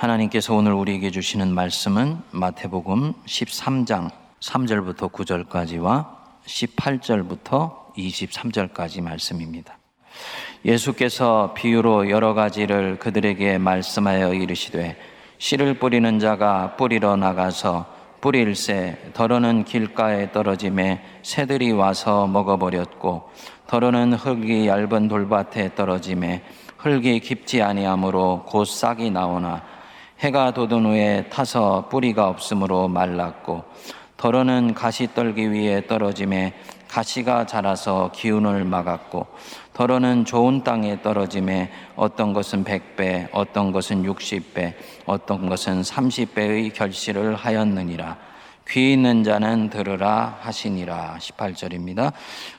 하나님께서 오늘 우리에게 주시는 말씀은 마태복음 13장 3절부터 9절까지와 18절부터 23절까지 말씀입니다. 예수께서 비유로 여러 가지를 그들에게 말씀하여 이르시되 씨를 뿌리는 자가 뿌리러 나가서 뿌릴새 더러는 길가에 떨어짐에 새들이 와서 먹어버렸고 더러는 흙이 얇은 돌밭에 떨어짐에 흙이 깊지 아니하므로 곧 싹이 나오나 해가 돋은 후에 타서 뿌리가 없으므로 말랐고 더러는 가시 떨기 위에 떨어짐에 가시가 자라서 기운을 막았고 더러는 좋은 땅에 떨어짐에 어떤 것은 백배 어떤 것은 육십배 어떤 것은 삼십배의 결실을 하였느니라. 귀 있는 자는 들으라 하시니라. 18절입니다.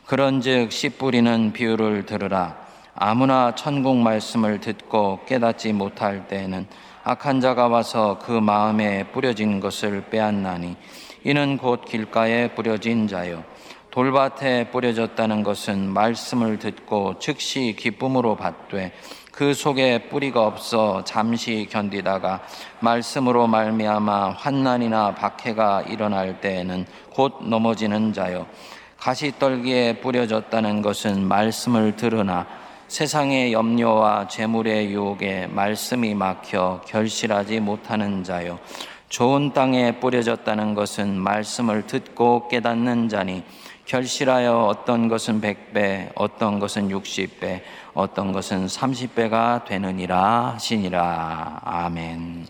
그런즉 씨 뿌리는 비유를 들으라. 아무나 천국 말씀을 듣고 깨닫지 못할 때에는 악한 자가 와서 그 마음에 뿌려진 것을 빼앗나니 이는 곧 길가에 뿌려진 자요. 돌밭에 뿌려졌다는 것은 말씀을 듣고 즉시 기쁨으로 받되 그 속에 뿌리가 없어 잠시 견디다가 말씀으로 말미암아 환난이나 박해가 일어날 때에는 곧 넘어지는 자요. 가시떨기에 뿌려졌다는 것은 말씀을 들으나 세상의 염려와 재물의 유혹에 말씀이 막혀 결실하지 못하는 자요 좋은 땅에 뿌려졌다는 것은 말씀을 듣고 깨닫는 자니 결실하여 어떤 것은 백배, 어떤 것은 육십배, 어떤 것은 삼십배가 되느니라 하시니라. 아멘.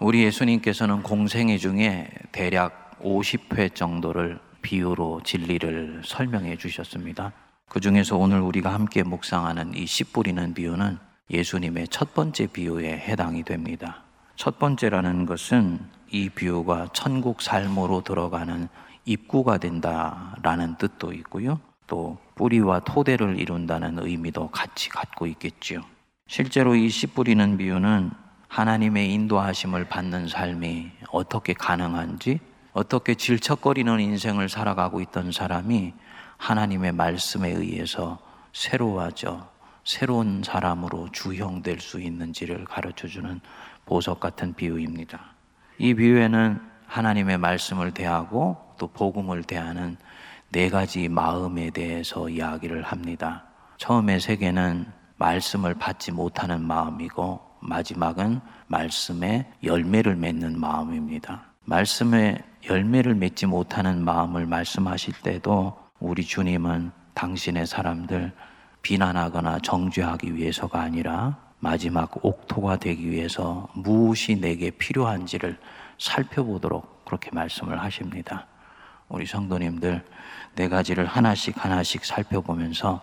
우리 예수님께서는 공생애 중에 대략 50회 정도를 비유로 진리를 설명해 주셨습니다. 그 중에서 오늘 우리가 함께 묵상하는 이 씨 뿌리는 비유는 예수님의 첫 번째 비유에 해당이 됩니다. 첫 번째라는 것은 이 비유가 천국 삶으로 들어가는 입구가 된다라는 뜻도 있고요. 또 뿌리와 토대를 이룬다는 의미도 같이 갖고 있겠지요. 실제로 이 씨 뿌리는 비유는 하나님의 인도하심을 받는 삶이 어떻게 가능한지, 어떻게 질척거리는 인생을 살아가고 있던 사람이 하나님의 말씀에 의해서 새로워져 새로운 사람으로 주형될 수 있는지를 가르쳐 주는 보석 같은 비유입니다. 이 비유에는 하나님의 말씀을 대하고 또 복음을 대하는 네 가지 마음에 대해서 이야기를 합니다. 처음에 세 개는 말씀을 받지 못하는 마음이고 마지막은 말씀에 열매를 맺는 마음입니다. 말씀에 열매를 맺지 못하는 마음을 말씀하실 때도 우리 주님은 당신의 사람들 비난하거나 정죄하기 위해서가 아니라 마지막 옥토가 되기 위해서 무엇이 내게 필요한지를 살펴보도록 그렇게 말씀을 하십니다. 우리 성도님들 네 가지를 하나씩 하나씩 살펴보면서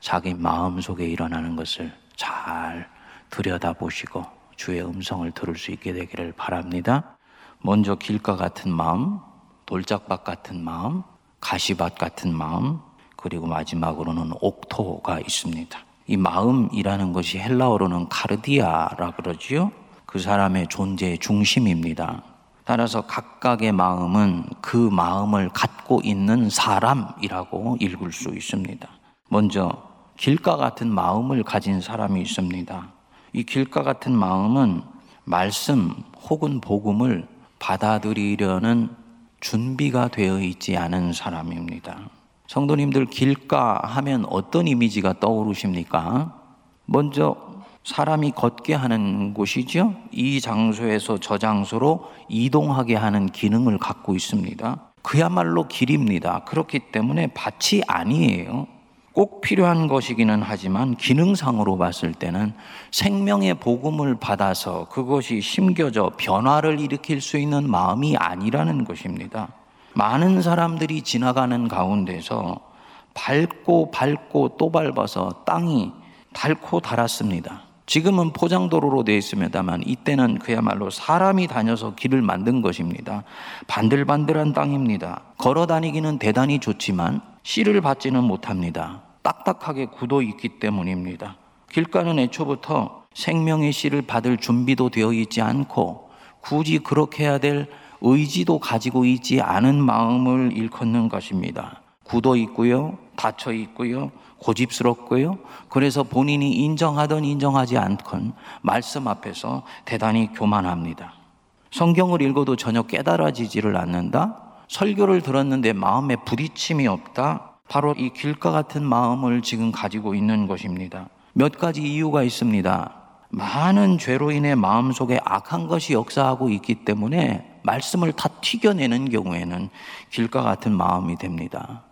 자기 마음 속에 일어나는 것을 잘 들여다보시고 주의 음성을 들을 수 있게 되기를 바랍니다. 먼저 길가 같은 마음, 돌짝밭 같은 마음, 가시밭 같은 마음, 그리고 마지막으로는 옥토가 있습니다. 이 마음이라는 것이 헬라어로는 카르디아라 그러지요. 그 사람의 존재의 중심입니다. 따라서 각각의 마음은 그 마음을 갖고 있는 사람이라고 읽을 수 있습니다. 먼저 길가 같은 마음을 가진 사람이 있습니다. 이 길가 같은 마음은 말씀 혹은 복음을 받아들이려는 준비가 되어 있지 않은 사람입니다. 성도님들 길가 하면 어떤 이미지가 떠오르십니까? 먼저 사람이 걷게 하는 곳이죠. 이 장소에서 저 장소로 이동하게 하는 기능을 갖고 있습니다. 그야말로 길입니다. 그렇기 때문에 밭이 아니에요. 꼭 필요한 것이기는 하지만 기능상으로 봤을 때는 생명의 복음을 받아서 그것이 심겨져 변화를 일으킬 수 있는 마음이 아니라는 것입니다. 많은 사람들이 지나가는 가운데서 밟고 밟고 또 밟아서 땅이 닳고 닳았습니다. 지금은 포장도로로 되어 있습니다만 이때는 그야말로 사람이 다녀서 길을 만든 것입니다. 반들반들한 땅입니다. 걸어 다니기는 대단히 좋지만 씨를 받지는 못합니다. 딱딱하게 굳어 있기 때문입니다. 길가는 애초부터 생명의 씨를 받을 준비도 되어 있지 않고 굳이 그렇게 해야 될 의지도 가지고 있지 않은 마음을 일컫는 것입니다. 굳어 있고요, 닫혀 있고요, 고집스럽고요. 그래서 본인이 인정하든 인정하지 않건 말씀 앞에서 대단히 교만합니다. 성경을 읽어도 전혀 깨달아지지를 않는다? 설교를 들었는데 마음에 부딪힘이 없다? 바로 이 길가 같은 마음을 지금 가지고 있는 것입니다. 몇 가지 이유가 있습니다. 많은 죄로 인해 마음속에 악한 것이 역사하고 있기 때문에 말씀을 다 튀겨내는 경우에는 길가 같은 마음이 됩니다.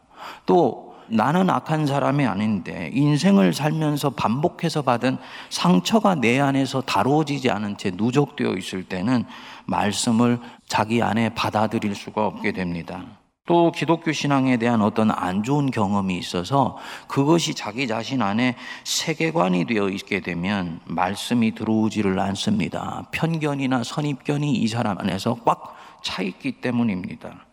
또 나는 악한 사람이 아닌데 인생을 살면서 반복해서 받은 상처가 내 안에서 다루어지지 않은 채 누적되어 있을 때는 말씀을 자기 안에 받아들일 수가 없게 됩니다. 또 기독교 신앙에 대한 어떤 안 좋은 경험이 있어서 그것이 자기 자신 안에 세계관이 되어 있게 되면 말씀이 들어오지를 않습니다. 편견이나 선입견이 이 사람 안에서 꽉 차 있기 때문입니다.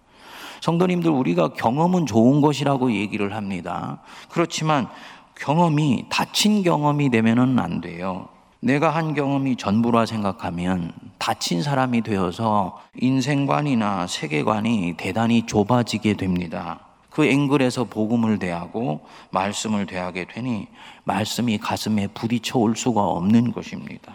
성도님들 우리가 경험은 좋은 것이라고 얘기를 합니다. 그렇지만 경험이 다친 경험이 되면은 안 돼요. 내가 한 경험이 전부라 생각하면 다친 사람이 되어서 인생관이나 세계관이 대단히 좁아지게 됩니다. 그 앵글에서 복음을 대하고 말씀을 대하게 되니 말씀이 가슴에 부딪혀 올 수가 없는 것입니다.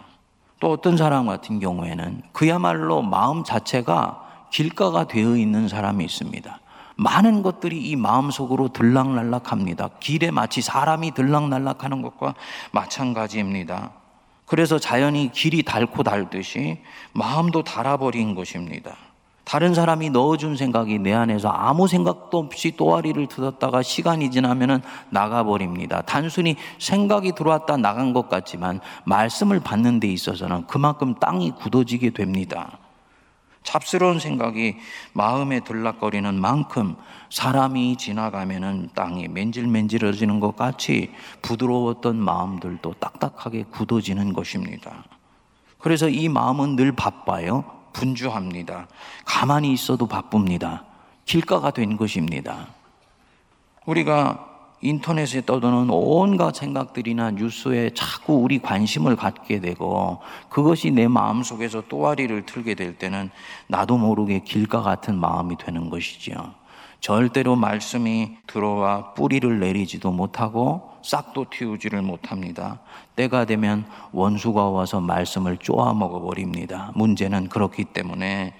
또 어떤 사람 같은 경우에는 그야말로 마음 자체가 길가가 되어 있는 사람이 있습니다. 많은 것들이 이 마음속으로 들락날락합니다. 길에 마치 사람이 들락날락하는 것과 마찬가지입니다. 그래서 자연히 길이 닳고 닳듯이 마음도 닳아버린 것입니다. 다른 사람이 넣어준 생각이 내 안에서 아무 생각도 없이 또아리를 뜯었다가 시간이 지나면 나가버립니다. 단순히 생각이 들어왔다 나간 것 같지만 말씀을 받는 데 있어서는 그만큼 땅이 굳어지게 됩니다. 잡스러운 생각이 마음에 들락거리는 만큼 사람이 지나가면은 땅이 맨질맨질해지는 것 같이 부드러웠던 마음들도 딱딱하게 굳어지는 것입니다. 그래서 이 마음은 늘 바빠요. 분주합니다. 가만히 있어도 바쁩니다. 길가가 된 것입니다. 우리가 인터넷에 떠도는 온갖 생각들이나 뉴스에 자꾸 우리 관심을 갖게 되고 그것이 내 마음 속에서 또아리를 틀게 될 때는 나도 모르게 길가 같은 마음이 되는 것이지요. 절대로 말씀이 들어와 뿌리를 내리지도 못하고 싹도 틔우지를 못합니다. 때가 되면 원수가 와서 말씀을 쪼아 먹어버립니다. 문제는 그렇기 때문에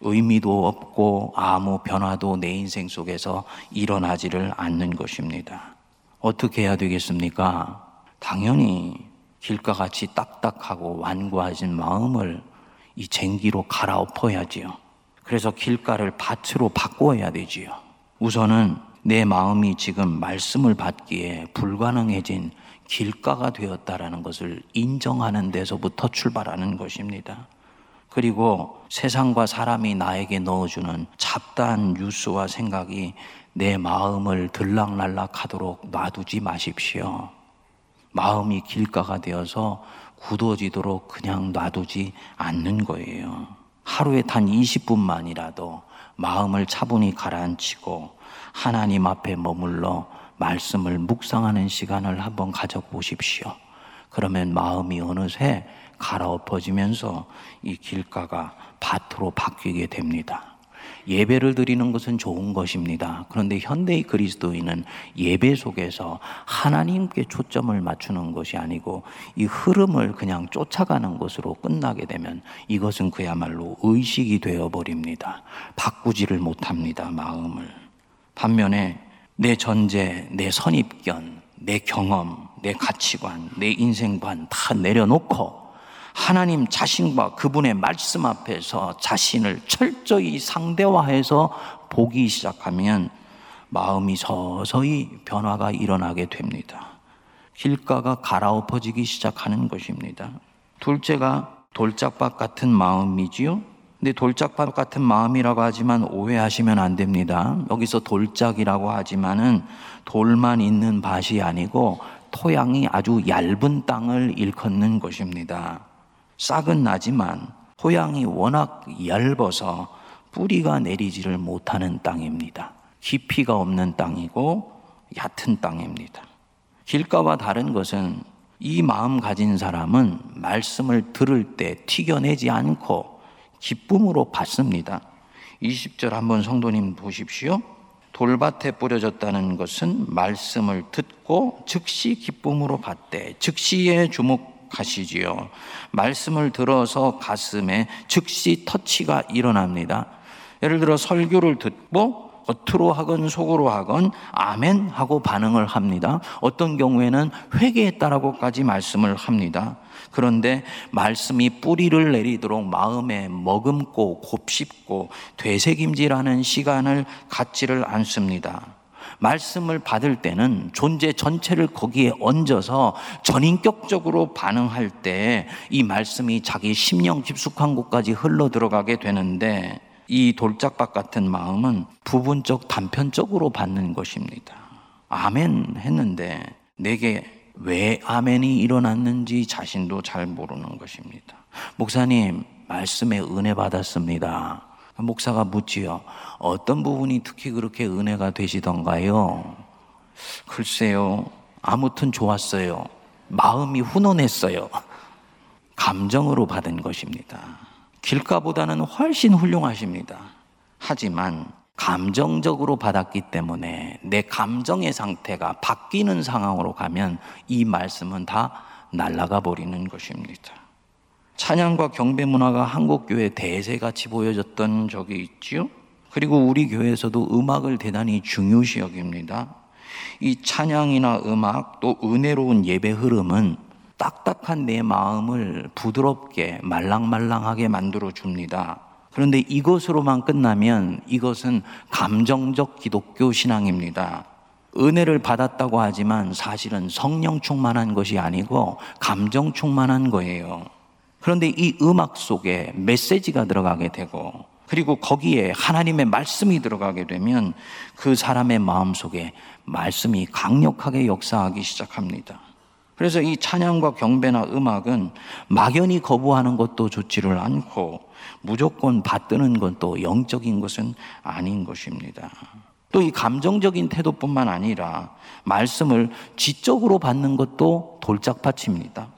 의미도 없고 아무 변화도 내 인생 속에서 일어나지를 않는 것입니다. 어떻게 해야 되겠습니까? 당연히 길과 같이 딱딱하고 완고하진 마음을 이 쟁기로 갈아엎어야지요. 그래서 길가를 밭으로 바꿔야 되지요. 우선은 내 마음이 지금 말씀을 받기에 불가능해진 길가가 되었다라는 것을 인정하는 데서부터 출발하는 것입니다. 그리고 세상과 사람이 나에게 넣어주는 잡다한 뉴스와 생각이 내 마음을 들락날락 하도록 놔두지 마십시오. 마음이 길가가 되어서 굳어지도록 그냥 놔두지 않는 거예요. 하루에 단 20분만이라도 마음을 차분히 가라앉히고 하나님 앞에 머물러 말씀을 묵상하는 시간을 한번 가져보십시오. 그러면 마음이 어느새 갈아엎어지면서 이 길가가 밭으로 바뀌게 됩니다. 예배를 드리는 것은 좋은 것입니다. 그런데 현대의 그리스도인은 예배 속에서 하나님께 초점을 맞추는 것이 아니고 이 흐름을 그냥 쫓아가는 것으로 끝나게 되면 이것은 그야말로 의식이 되어 버립니다. 바꾸지를 못합니다. 마음을. 반면에 내 전제, 내 선입견, 내 경험, 내 가치관, 내 인생관 다 내려놓고 하나님 자신과 그분의 말씀 앞에서 자신을 철저히 상대화해서 보기 시작하면 마음이 서서히 변화가 일어나게 됩니다. 길가가 갈아엎어지기 시작하는 것입니다. 둘째가 돌짝밭 같은 마음이지요. 근데 돌짝밭 같은 마음이라고 하지만 오해하시면 안 됩니다. 여기서 돌짝이라고 하지만은 돌만 있는 밭이 아니고 토양이 아주 얇은 땅을 일컫는 것입니다. 싹은 나지만 토양이 워낙 얇아서 뿌리가 내리지를 못하는 땅입니다. 깊이가 없는 땅이고 얕은 땅입니다. 길가와 다른 것은 이 마음 가진 사람은 말씀을 들을 때 튀겨내지 않고 기쁨으로 받습니다. 20절 한번 성도님 보십시오. 돌밭에 뿌려졌다는 것은 말씀을 듣고 즉시 기쁨으로 받되 즉시에 주목 하시지요. 말씀을 들어서 가슴에 즉시 터치가 일어납니다. 예를 들어 설교를 듣고 겉으로 하건 속으로 하건 아멘 하고 반응을 합니다. 어떤 경우에는 회개했다라고까지 말씀을 합니다. 그런데 말씀이 뿌리를 내리도록 마음에 머금고 곱씹고 되새김질하는 시간을 갖지를 않습니다. 말씀을 받을 때는 존재 전체를 거기에 얹어서 전인격적으로 반응할 때 이 말씀이 자기 심령 깊숙한 곳까지 흘러 들어가게 되는데 이 돌짝밭 같은 마음은 부분적 단편적으로 받는 것입니다. 아멘 했는데 내게 왜 아멘이 일어났는지 자신도 잘 모르는 것입니다. 목사님, 말씀에 은혜 받았습니다. 목사가 묻지요. 어떤 부분이 특히 그렇게 은혜가 되시던가요? 글쎄요. 아무튼 좋았어요. 마음이 훈훈했어요. 감정으로 받은 것입니다. 길가보다는 훨씬 훌륭하십니다. 하지만 감정적으로 받았기 때문에 내 감정의 상태가 바뀌는 상황으로 가면 이 말씀은 다 날아가 버리는 것입니다. 찬양과 경배 문화가 한국 교회 대세같이 보여졌던 적이 있지요. 그리고 우리 교회에서도 음악을 대단히 중요시 여깁니다. 이 찬양이나 음악 또 은혜로운 예배 흐름은 딱딱한 내 마음을 부드럽게 말랑말랑하게 만들어 줍니다. 그런데 이것으로만 끝나면 이것은 감정적 기독교 신앙입니다. 은혜를 받았다고 하지만 사실은 성령 충만한 것이 아니고 감정 충만한 거예요. 그런데 이 음악 속에 메시지가 들어가게 되고 그리고 거기에 하나님의 말씀이 들어가게 되면 그 사람의 마음 속에 말씀이 강력하게 역사하기 시작합니다. 그래서 이 찬양과 경배나 음악은 막연히 거부하는 것도 좋지를 않고 무조건 받드는 것도 영적인 것은 아닌 것입니다. 또 이 감정적인 태도뿐만 아니라 말씀을 지적으로 받는 것도 돌짝밭입니다.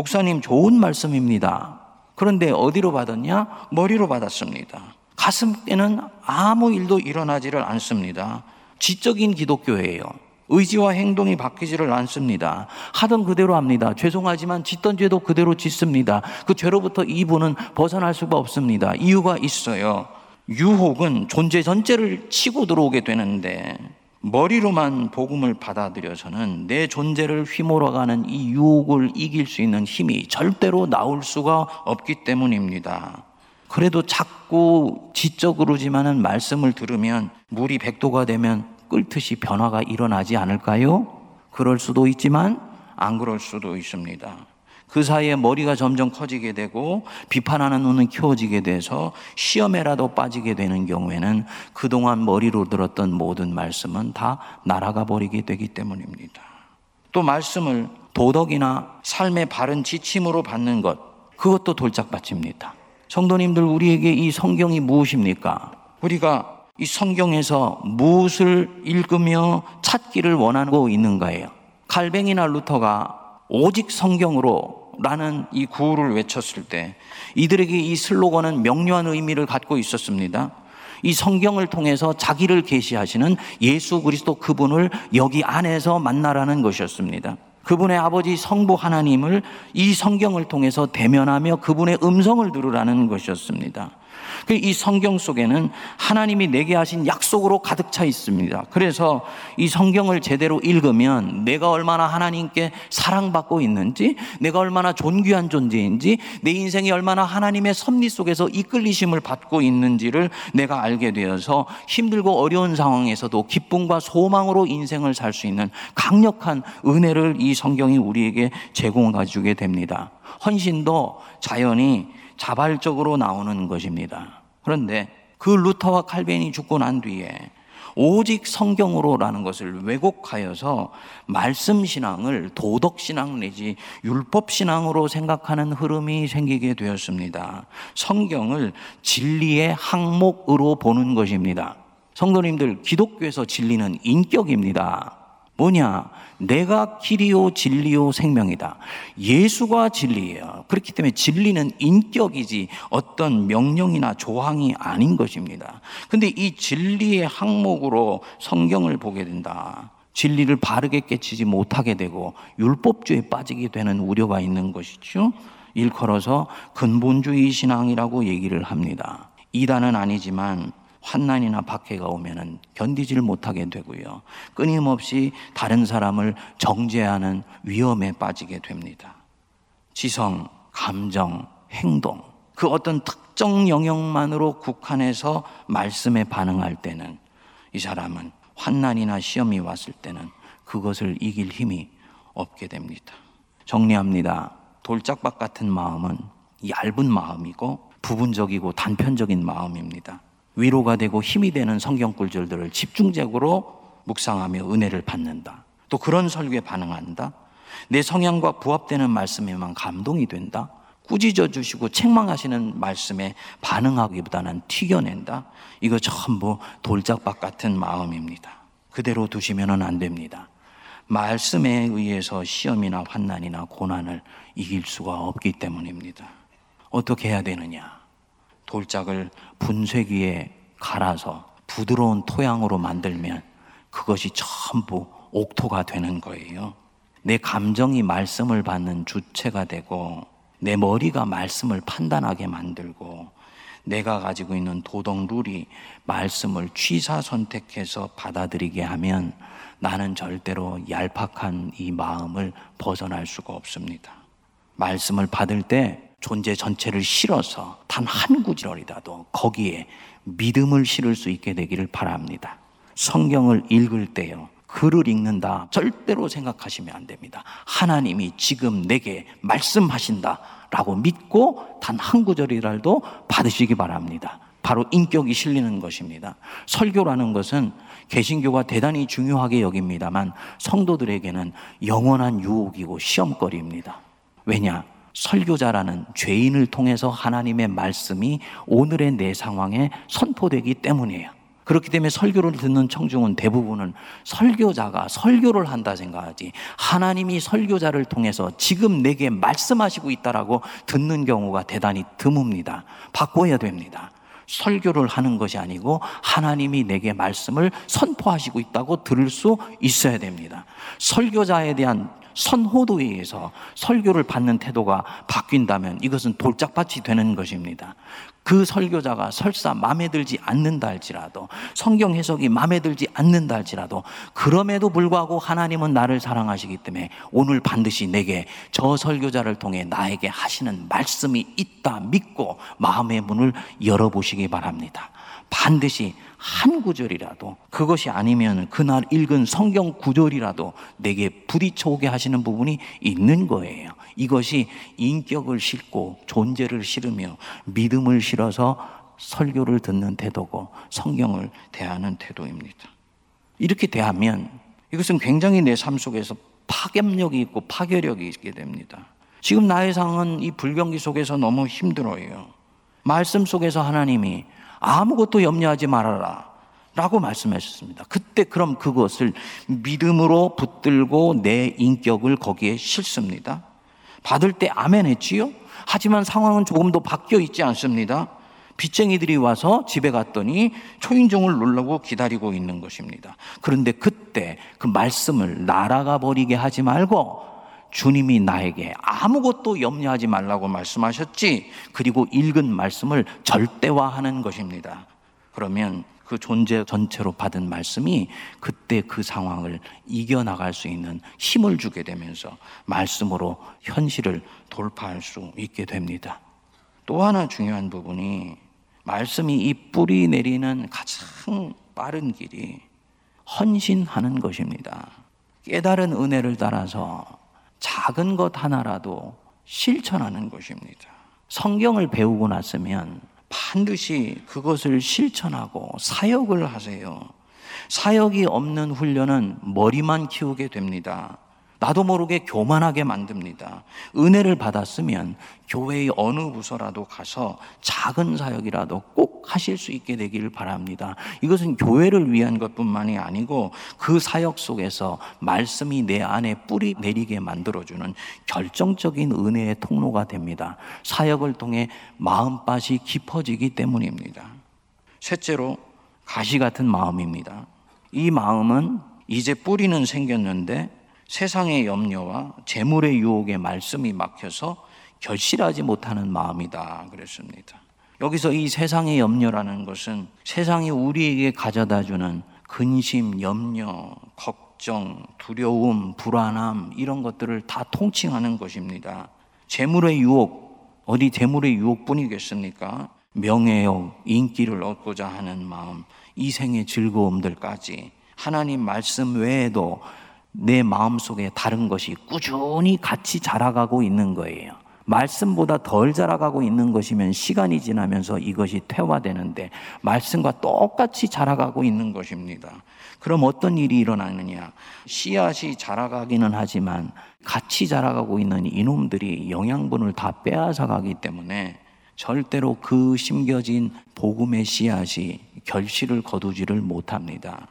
목사님 좋은 말씀입니다. 그런데 어디로 받았냐? 머리로 받았습니다. 가슴에는 아무 일도 일어나지를 않습니다. 지적인 기독교예요. 의지와 행동이 바뀌지를 않습니다. 하던 그대로 합니다. 죄송하지만 짓던 죄도 그대로 짓습니다. 그 죄로부터 이분은 벗어날 수가 없습니다. 이유가 있어요. 유혹은 존재 전체를 치고 들어오게 되는데 머리로만 복음을 받아들여서는 내 존재를 휘몰아가는 이 유혹을 이길 수 있는 힘이 절대로 나올 수가 없기 때문입니다. 그래도 자꾸 지적으로지만은 말씀을 들으면 물이 백도가 되면 끓듯이 변화가 일어나지 않을까요? 그럴 수도 있지만 안 그럴 수도 있습니다. 그 사이에 머리가 점점 커지게 되고 비판하는 눈은 키워지게 돼서 시험에라도 빠지게 되는 경우에는 그동안 머리로 들었던 모든 말씀은 다 날아가 버리게 되기 때문입니다. 또 말씀을 도덕이나 삶의 바른 지침으로 받는 것, 그것도 돌짝밭입니다. 성도님들, 우리에게 이 성경이 무엇입니까? 우리가 이 성경에서 무엇을 읽으며 찾기를 원하고 있는가예요. 칼뱅이나 루터가 오직 성경으로 라는 이 구호를 외쳤을 때 이들에게 이 슬로건은 명료한 의미를 갖고 있었습니다. 이 성경을 통해서 자기를 계시하시는 예수 그리스도 그분을 여기 안에서 만나라는 것이었습니다. 그분의 아버지 성부 하나님을 이 성경을 통해서 대면하며 그분의 음성을 들으라는 것이었습니다. 그이 성경 속에는 하나님이 내게 하신 약속으로 가득 차 있습니다. 그래서 이 성경을 제대로 읽으면 내가 얼마나 하나님께 사랑받고 있는지, 내가 얼마나 존귀한 존재인지, 내 인생이 얼마나 하나님의 섭리 속에서 이끌리심을 받고 있는지를 내가 알게 되어서 힘들고 어려운 상황에서도 기쁨과 소망으로 인생을 살 수 있는 강력한 은혜를 이 성경이 우리에게 제공해 주게 됩니다. 헌신도 자연히 자발적으로 나오는 것입니다. 그런데 그 루터와 칼벤이 죽고 난 뒤에 오직 성경으로라는 것을 왜곡하여서 말씀 신앙을 도덕 신앙 내지 율법 신앙으로 생각하는 흐름이 생기게 되었습니다. 성경을 진리의 항목으로 보는 것입니다. 성도님들, 기독교에서 진리는 인격입니다. 뭐냐? 내가 길이요 진리요 생명이다. 예수가 진리예요. 그렇기 때문에 진리는 인격이지 어떤 명령이나 조항이 아닌 것입니다. 근데 이 진리의 항목으로 성경을 보게 된다. 진리를 바르게 깨치지 못하게 되고 율법주의에 빠지게 되는 우려가 있는 것이죠. 일컬어서 근본주의 신앙이라고 얘기를 합니다. 이단은 아니지만 환난이나 박해가 오면은 견디지를 못하게 되고요. 끊임없이 다른 사람을 정죄하는 위험에 빠지게 됩니다. 지성, 감정, 행동, 그 어떤 특정 영역만으로 국한해서 말씀에 반응할 때는 이 사람은 환난이나 시험이 왔을 때는 그것을 이길 힘이 없게 됩니다. 정리합니다. 돌짝박 같은 마음은 얇은 마음이고 부분적이고 단편적인 마음입니다. 위로가 되고 힘이 되는 성경 꿀절들을 집중적으로 묵상하며 은혜를 받는다. 또 그런 설교에 반응한다. 내 성향과 부합되는 말씀에만 감동이 된다. 꾸짖어 주시고 책망하시는 말씀에 반응하기보다는 튀겨낸다. 이거 전부 돌짝박 같은 마음입니다. 그대로 두시면 안 됩니다. 말씀에 의해서 시험이나 환난이나 고난을 이길 수가 없기 때문입니다. 어떻게 해야 되느냐? 돌짝을 분쇄기에 갈아서 부드러운 토양으로 만들면 그것이 전부 옥토가 되는 거예요. 내 감정이 말씀을 받는 주체가 되고 내 머리가 말씀을 판단하게 만들고 내가 가지고 있는 도덕 룰이 말씀을 취사 선택해서 받아들이게 하면 나는 절대로 얄팍한 이 마음을 벗어날 수가 없습니다. 말씀을 받을 때 존재 전체를 실어서 단 한 구절이라도 거기에 믿음을 실을 수 있게 되기를 바랍니다. 성경을 읽을 때요. 글을 읽는다. 절대로 생각하시면 안 됩니다. 하나님이 지금 내게 말씀하신다. 라고 믿고 단 한 구절이라도 받으시기 바랍니다. 바로 인격이 실리는 것입니다. 설교라는 것은 개신교가 대단히 중요하게 여깁니다만 성도들에게는 영원한 유혹이고 시험거리입니다. 왜냐? 설교자라는 죄인을 통해서 하나님의 말씀이 오늘의 내 상황에 선포되기 때문이에요. 그렇기 때문에 설교를 듣는 청중은 대부분은 설교자가 설교를 한다 생각하지 하나님이 설교자를 통해서 지금 내게 말씀하시고 있다라고 듣는 경우가 대단히 드뭅니다. 바꿔야 됩니다. 설교를 하는 것이 아니고 하나님이 내게 말씀을 선포하시고 있다고 들을 수 있어야 됩니다. 설교자에 대한 선호도에 의해서 설교를 받는 태도가 바뀐다면 이것은 돌짝밭이 되는 것입니다. 그 설교자가 설사 마음에 들지 않는다 할지라도 성경 해석이 마음에 들지 않는다 할지라도 그럼에도 불구하고 하나님은 나를 사랑하시기 때문에 오늘 반드시 내게 저 설교자를 통해 나에게 하시는 말씀이 있다 믿고 마음의 문을 열어보시기 바랍니다. 반드시 한 구절이라도 그것이 아니면 그날 읽은 성경 구절이라도 내게 부딪혀 오게 하시는 부분이 있는 거예요. 이것이 인격을 싣고 존재를 실으며 믿음을 실어서 설교를 듣는 태도고 성경을 대하는 태도입니다. 이렇게 대하면 이것은 굉장히 내 삶 속에서 파괴력이 있고 파괴력이 있게 됩니다. 지금 나의 상은 이 불경기 속에서 너무 힘들어요. 말씀 속에서 하나님이 아무것도 염려하지 말아라. 라고 말씀하셨습니다. 그때 그럼 그것을 믿음으로 붙들고 내 인격을 거기에 실습니다. 받을 때 아멘 했지요? 하지만 상황은 조금 더 바뀌어 있지 않습니다. 빚쟁이들이 와서 집에 갔더니 초인종을 누르고 기다리고 있는 것입니다. 그런데 그때 그 말씀을 날아가 버리게 하지 말고 주님이 나에게 아무것도 염려하지 말라고 말씀하셨지. 그리고 읽은 말씀을 절대화하는 것입니다. 그러면 그 존재 전체로 받은 말씀이 그때 그 상황을 이겨나갈 수 있는 힘을 주게 되면서 말씀으로 현실을 돌파할 수 있게 됩니다. 또 하나 중요한 부분이 말씀이 이 뿌리 내리는 가장 빠른 길이 헌신하는 것입니다. 깨달은 은혜를 따라서 작은 것 하나라도 실천하는 것입니다. 성경을 배우고 났으면 반드시 그것을 실천하고 사역을 하세요. 사역이 없는 훈련은 머리만 키우게 됩니다. 나도 모르게 교만하게 만듭니다. 은혜를 받았으면 교회의 어느 부서라도 가서 작은 사역이라도 꼭 꼭 하실 수 있게 되기를 바랍니다. 이것은 교회를 위한 것뿐만이 아니고 그 사역 속에서 말씀이 내 안에 뿌리 내리게 만들어주는 결정적인 은혜의 통로가 됩니다. 사역을 통해 마음밭이 깊어지기 때문입니다. 셋째로 가시 같은 마음입니다. 이 마음은 이제 뿌리는 생겼는데 세상의 염려와 재물의 유혹에 말씀이 막혀서 결실하지 못하는 마음이다 그랬습니다. 여기서 이 세상의 염려라는 것은 세상이 우리에게 가져다 주는 근심, 염려, 걱정, 두려움, 불안함 이런 것들을 다 통칭하는 것입니다. 재물의 유혹, 어디 재물의 유혹뿐이겠습니까? 명예욕, 인기를 얻고자 하는 마음, 이 생의 즐거움들까지 하나님 말씀 외에도 내 마음 속에 다른 것이 꾸준히 같이 자라가고 있는 거예요. 말씀보다 덜 자라가고 있는 것이면 시간이 지나면서 이것이 퇴화되는데 말씀과 똑같이 자라가고 있는 것입니다. 그럼 어떤 일이 일어나느냐? 씨앗이 자라가기는 하지만 같이 자라가고 있는 이놈들이 영양분을 다 빼앗아 가기 때문에 절대로 그 심겨진 복음의 씨앗이 결실을 거두지를 못합니다.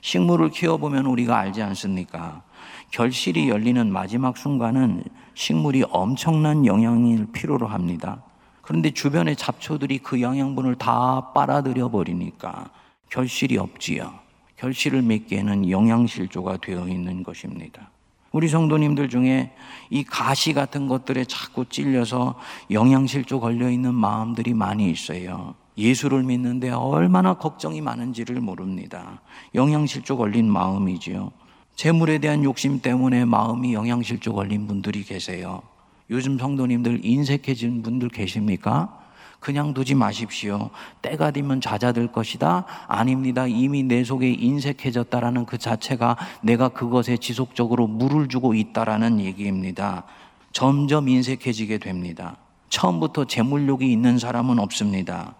식물을 키워보면 우리가 알지 않습니까? 결실이 열리는 마지막 순간은 식물이 엄청난 영양을 필요로 합니다. 그런데 주변의 잡초들이 그 영양분을 다 빨아들여 버리니까 결실이 없지요. 결실을 맺기에는 영양실조가 되어 있는 것입니다. 우리 성도님들 중에 이 가시 같은 것들에 자꾸 찔려서 영양실조 걸려 있는 마음들이 많이 있어요. 예수를 믿는데 얼마나 걱정이 많은지를 모릅니다. 영양실조 걸린 마음이지요. 재물에 대한 욕심 때문에 마음이 영양실조 걸린 분들이 계세요. 요즘 성도님들 인색해진 분들 계십니까? 그냥 두지 마십시오. 때가 되면 잦아들 것이다. 아닙니다. 이미 내 속에 인색해졌다라는 그 자체가 내가 그것에 지속적으로 물을 주고 있다라는 얘기입니다. 점점 인색해지게 됩니다. 처음부터 재물욕이 있는 사람은 없습니다.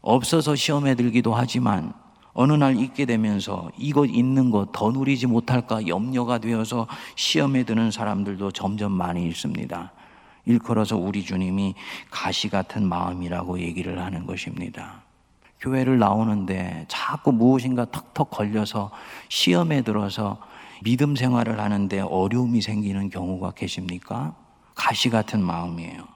없어서 시험에 들기도 하지만 어느 날 있게 되면서 이것 있는 것 더 누리지 못할까 염려가 되어서 시험에 드는 사람들도 점점 많이 있습니다. 일컬어서 우리 주님이 가시 같은 마음이라고 얘기를 하는 것입니다. 교회를 나오는데 자꾸 무엇인가 턱턱 걸려서 시험에 들어서 믿음 생활을 하는데 어려움이 생기는 경우가 계십니까? 가시 같은 마음이에요.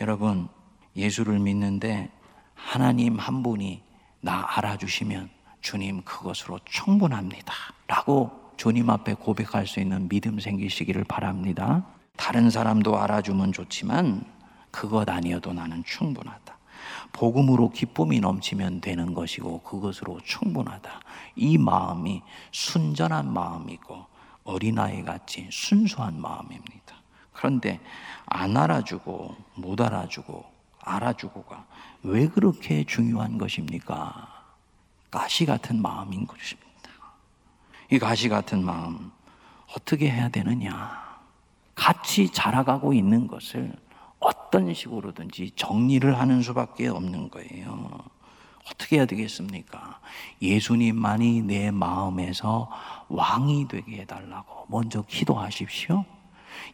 여러분, 예수를 믿는데 하나님 한 분이 나 알아주시면 주님 그것으로 충분합니다. 라고 주님 앞에 고백할 수 있는 믿음 생기시기를 바랍니다. 다른 사람도 알아주면 좋지만 그것 아니어도 나는 충분하다. 복음으로 기쁨이 넘치면 되는 것이고 그것으로 충분하다. 이 마음이 순전한 마음이고 어린아이 같이 순수한 마음입니다. 그런데 안 알아주고 못 알아주고 알아주고가 왜 그렇게 중요한 것입니까? 가시 같은 마음인 것입니다. 이 가시 같은 마음 어떻게 해야 되느냐? 같이 자라가고 있는 것을 어떤 식으로든지 정리를 하는 수밖에 없는 거예요. 어떻게 해야 되겠습니까? 예수님만이 내 마음에서 왕이 되게 해달라고 먼저 기도하십시오.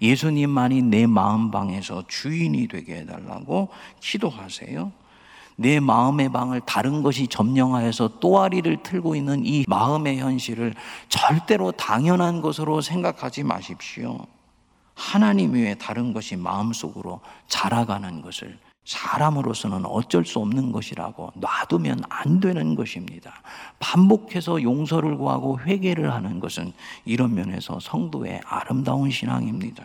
예수님만이 내 마음방에서 주인이 되게 해달라고 기도하세요. 내 마음의 방을 다른 것이 점령하여서 또아리를 틀고 있는 이 마음의 현실을 절대로 당연한 것으로 생각하지 마십시오. 하나님 외에 다른 것이 마음속으로 자라가는 것을 사람으로서는 어쩔 수 없는 것이라고 놔두면 안 되는 것입니다. 반복해서 용서를 구하고 회개를 하는 것은 이런 면에서 성도의 아름다운 신앙입니다.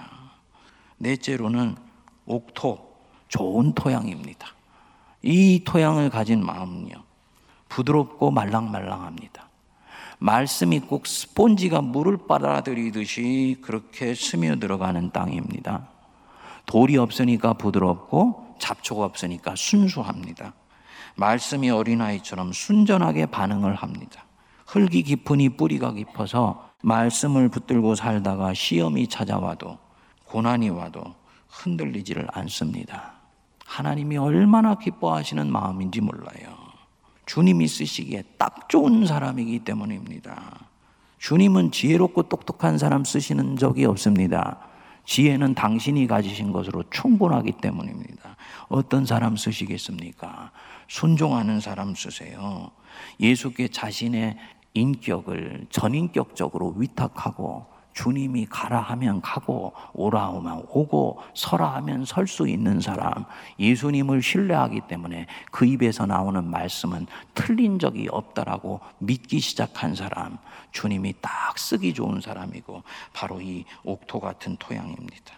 넷째로는 옥토, 좋은 토양입니다. 이 토양을 가진 마음은요, 부드럽고 말랑말랑합니다. 말씀이 꼭 스폰지가 물을 빨아들이듯이 그렇게 스며들어가는 땅입니다. 돌이 없으니까 부드럽고 잡초가 없으니까 순수합니다. 말씀이 어린아이처럼 순전하게 반응을 합니다. 흙이 깊으니 뿌리가 깊어서 말씀을 붙들고 살다가 시험이 찾아와도 고난이 와도 흔들리지를 않습니다. 하나님이 얼마나 기뻐하시는 마음인지 몰라요. 주님이 쓰시기에 딱 좋은 사람이기 때문입니다. 주님은 지혜롭고 똑똑한 사람 쓰시는 적이 없습니다. 지혜는 당신이 가지신 것으로 충분하기 때문입니다. 어떤 사람 쓰시겠습니까? 순종하는 사람 쓰세요. 예수께 자신의 인격을 전인격적으로 위탁하고 주님이 가라 하면 가고 오라 하면 오고 서라 하면 설 수 있는 사람 예수님을 신뢰하기 때문에 그 입에서 나오는 말씀은 틀린 적이 없다라고 믿기 시작한 사람 주님이 딱 쓰기 좋은 사람이고 바로 이 옥토 같은 토양입니다.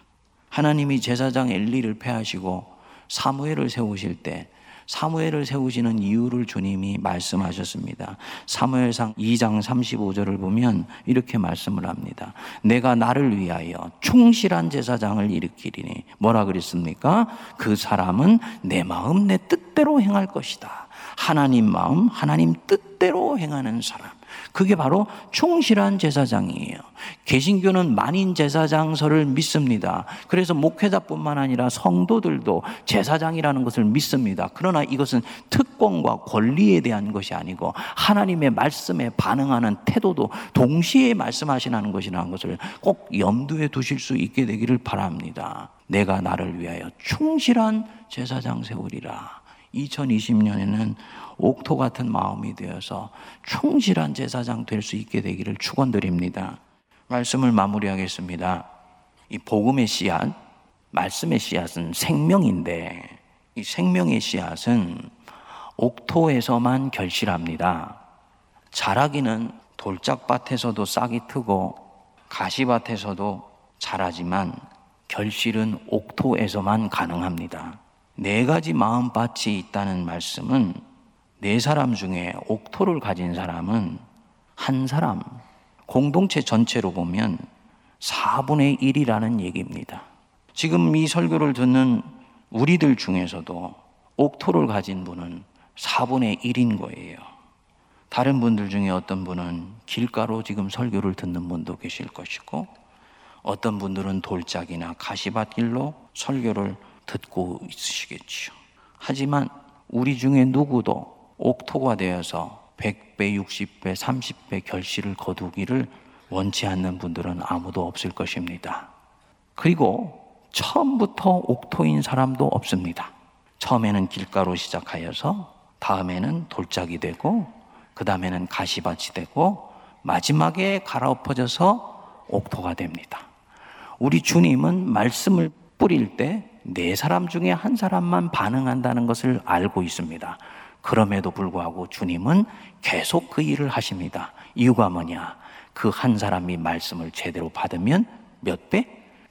하나님이 제사장 엘리를 패하시고 사무엘을 세우실 때 사무엘을 세우시는 이유를 주님이 말씀하셨습니다. 사무엘상 2장 35절을 보면 이렇게 말씀을 합니다. 내가 나를 위하여 충실한 제사장을 일으키리니 뭐라 그랬습니까? 그 사람은 내 마음 내 뜻대로 행할 것이다. 하나님 마음 하나님 뜻대로 행하는 사람. 그게 바로 충실한 제사장이에요. 개신교는 만인 제사장서를 믿습니다. 그래서 목회자뿐만 아니라 성도들도 제사장이라는 것을 믿습니다. 그러나 이것은 특권과 권리에 대한 것이 아니고 하나님의 말씀에 반응하는 태도도 동시에 말씀하시는 것이라는 것을 꼭 염두에 두실 수 있게 되기를 바랍니다. 내가 나를 위하여 충실한 제사장 세우리라. 2020년에는 옥토 같은 마음이 되어서 충실한 제사장 될 수 있게 되기를 축원드립니다. 말씀을 마무리하겠습니다. 이 복음의 씨앗, 말씀의 씨앗은 생명인데 이 생명의 씨앗은 옥토에서만 결실합니다. 자라기는 돌짝밭에서도 싹이 트고 가시밭에서도 자라지만 결실은 옥토에서만 가능합니다. 네 가지 마음밭이 있다는 말씀은 네 사람 중에 옥토를 가진 사람은 한 사람, 공동체 전체로 보면 4분의 1이라는 얘기입니다. 지금 이 설교를 듣는 우리들 중에서도 옥토를 가진 분은 4분의 1인 거예요. 다른 분들 중에 어떤 분은 길가로 지금 설교를 듣는 분도 계실 것이고, 어떤 분들은 돌짝이나 가시밭길로 설교를 듣고 있으시겠지요. 하지만 우리 중에 누구도 옥토가 되어서 100배, 60배, 30배 결실을 거두기를 원치 않는 분들은 아무도 없을 것입니다. 그리고 처음부터 옥토인 사람도 없습니다. 처음에는 길가로 시작하여서 다음에는 돌짝이 되고 그 다음에는 가시밭이 되고 마지막에 갈아엎어져서 옥토가 됩니다. 우리 주님은 말씀을 뿌릴 때 네 사람 중에 한 사람만 반응한다는 것을 알고 있습니다. 그럼에도 불구하고 주님은 계속 그 일을 하십니다. 이유가 뭐냐? 그 한 사람이 말씀을 제대로 받으면 몇 배?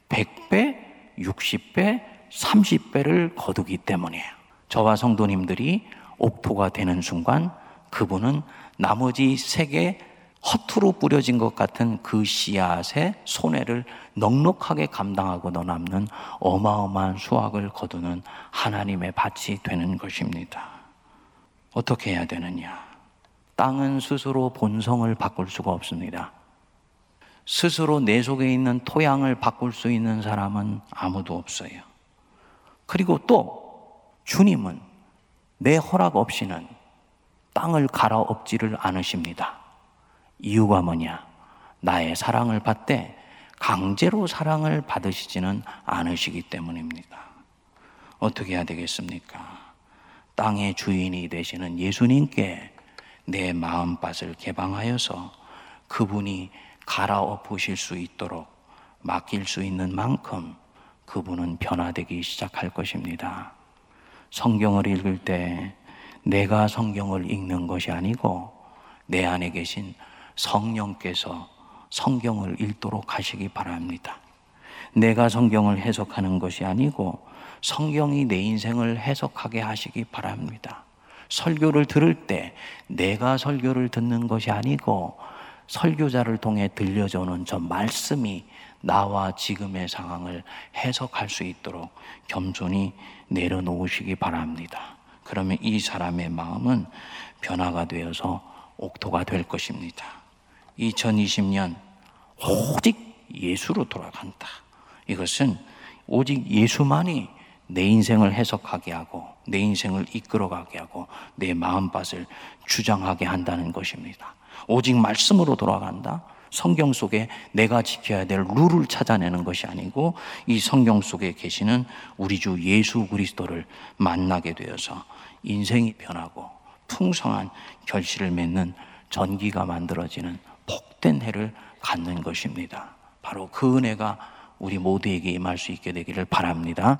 100배, 60배, 30배를 거두기 때문이에요. 저와 성도님들이 옥토가 되는 순간 그분은 나머지 세계 허투루 뿌려진 것 같은 그 씨앗의 손해를 넉넉하게 감당하고 남는 어마어마한 수확을 거두는 하나님의 밭이 되는 것입니다. 어떻게 해야 되느냐? 땅은 스스로 본성을 바꿀 수가 없습니다. 스스로 내 속에 있는 토양을 바꿀 수 있는 사람은 아무도 없어요. 그리고 또 주님은 내 허락 없이는 땅을 갈아엎지를 않으십니다. 이유가 뭐냐? 나의 사랑을 받되 강제로 사랑을 받으시지는 않으시기 때문입니다. 어떻게 해야 되겠습니까? 땅의 주인이 되시는 예수님께 내 마음밭을 개방하여서 그분이 갈아엎으실 수 있도록 맡길 수 있는 만큼 그분은 변화되기 시작할 것입니다. 성경을 읽을 때 내가 성경을 읽는 것이 아니고 내 안에 계신 성령께서 성경을 읽도록 하시기 바랍니다. 내가 성경을 해석하는 것이 아니고 성경이 내 인생을 해석하게 하시기 바랍니다. 설교를 들을 때 내가 설교를 듣는 것이 아니고 설교자를 통해 들려주는 저 말씀이 나와 지금의 상황을 해석할 수 있도록 겸손히 내려놓으시기 바랍니다. 그러면 이 사람의 마음은 변화가 되어서 옥토가 될 것입니다. 2020년 오직 예수로 돌아간다. 이것은 오직 예수만이 내 인생을 해석하게 하고 내 인생을 이끌어가게 하고 내 마음밭을 주장하게 한다는 것입니다. 오직 말씀으로 돌아간다. 성경 속에 내가 지켜야 될 룰을 찾아내는 것이 아니고 이 성경 속에 계시는 우리 주 예수 그리스도를 만나게 되어서 인생이 변하고 풍성한 결실을 맺는 전기가 만들어지는 복된 해를 갖는 것입니다. 바로 그 은혜가 우리 모두에게 임할 수 있게 되기를 바랍니다.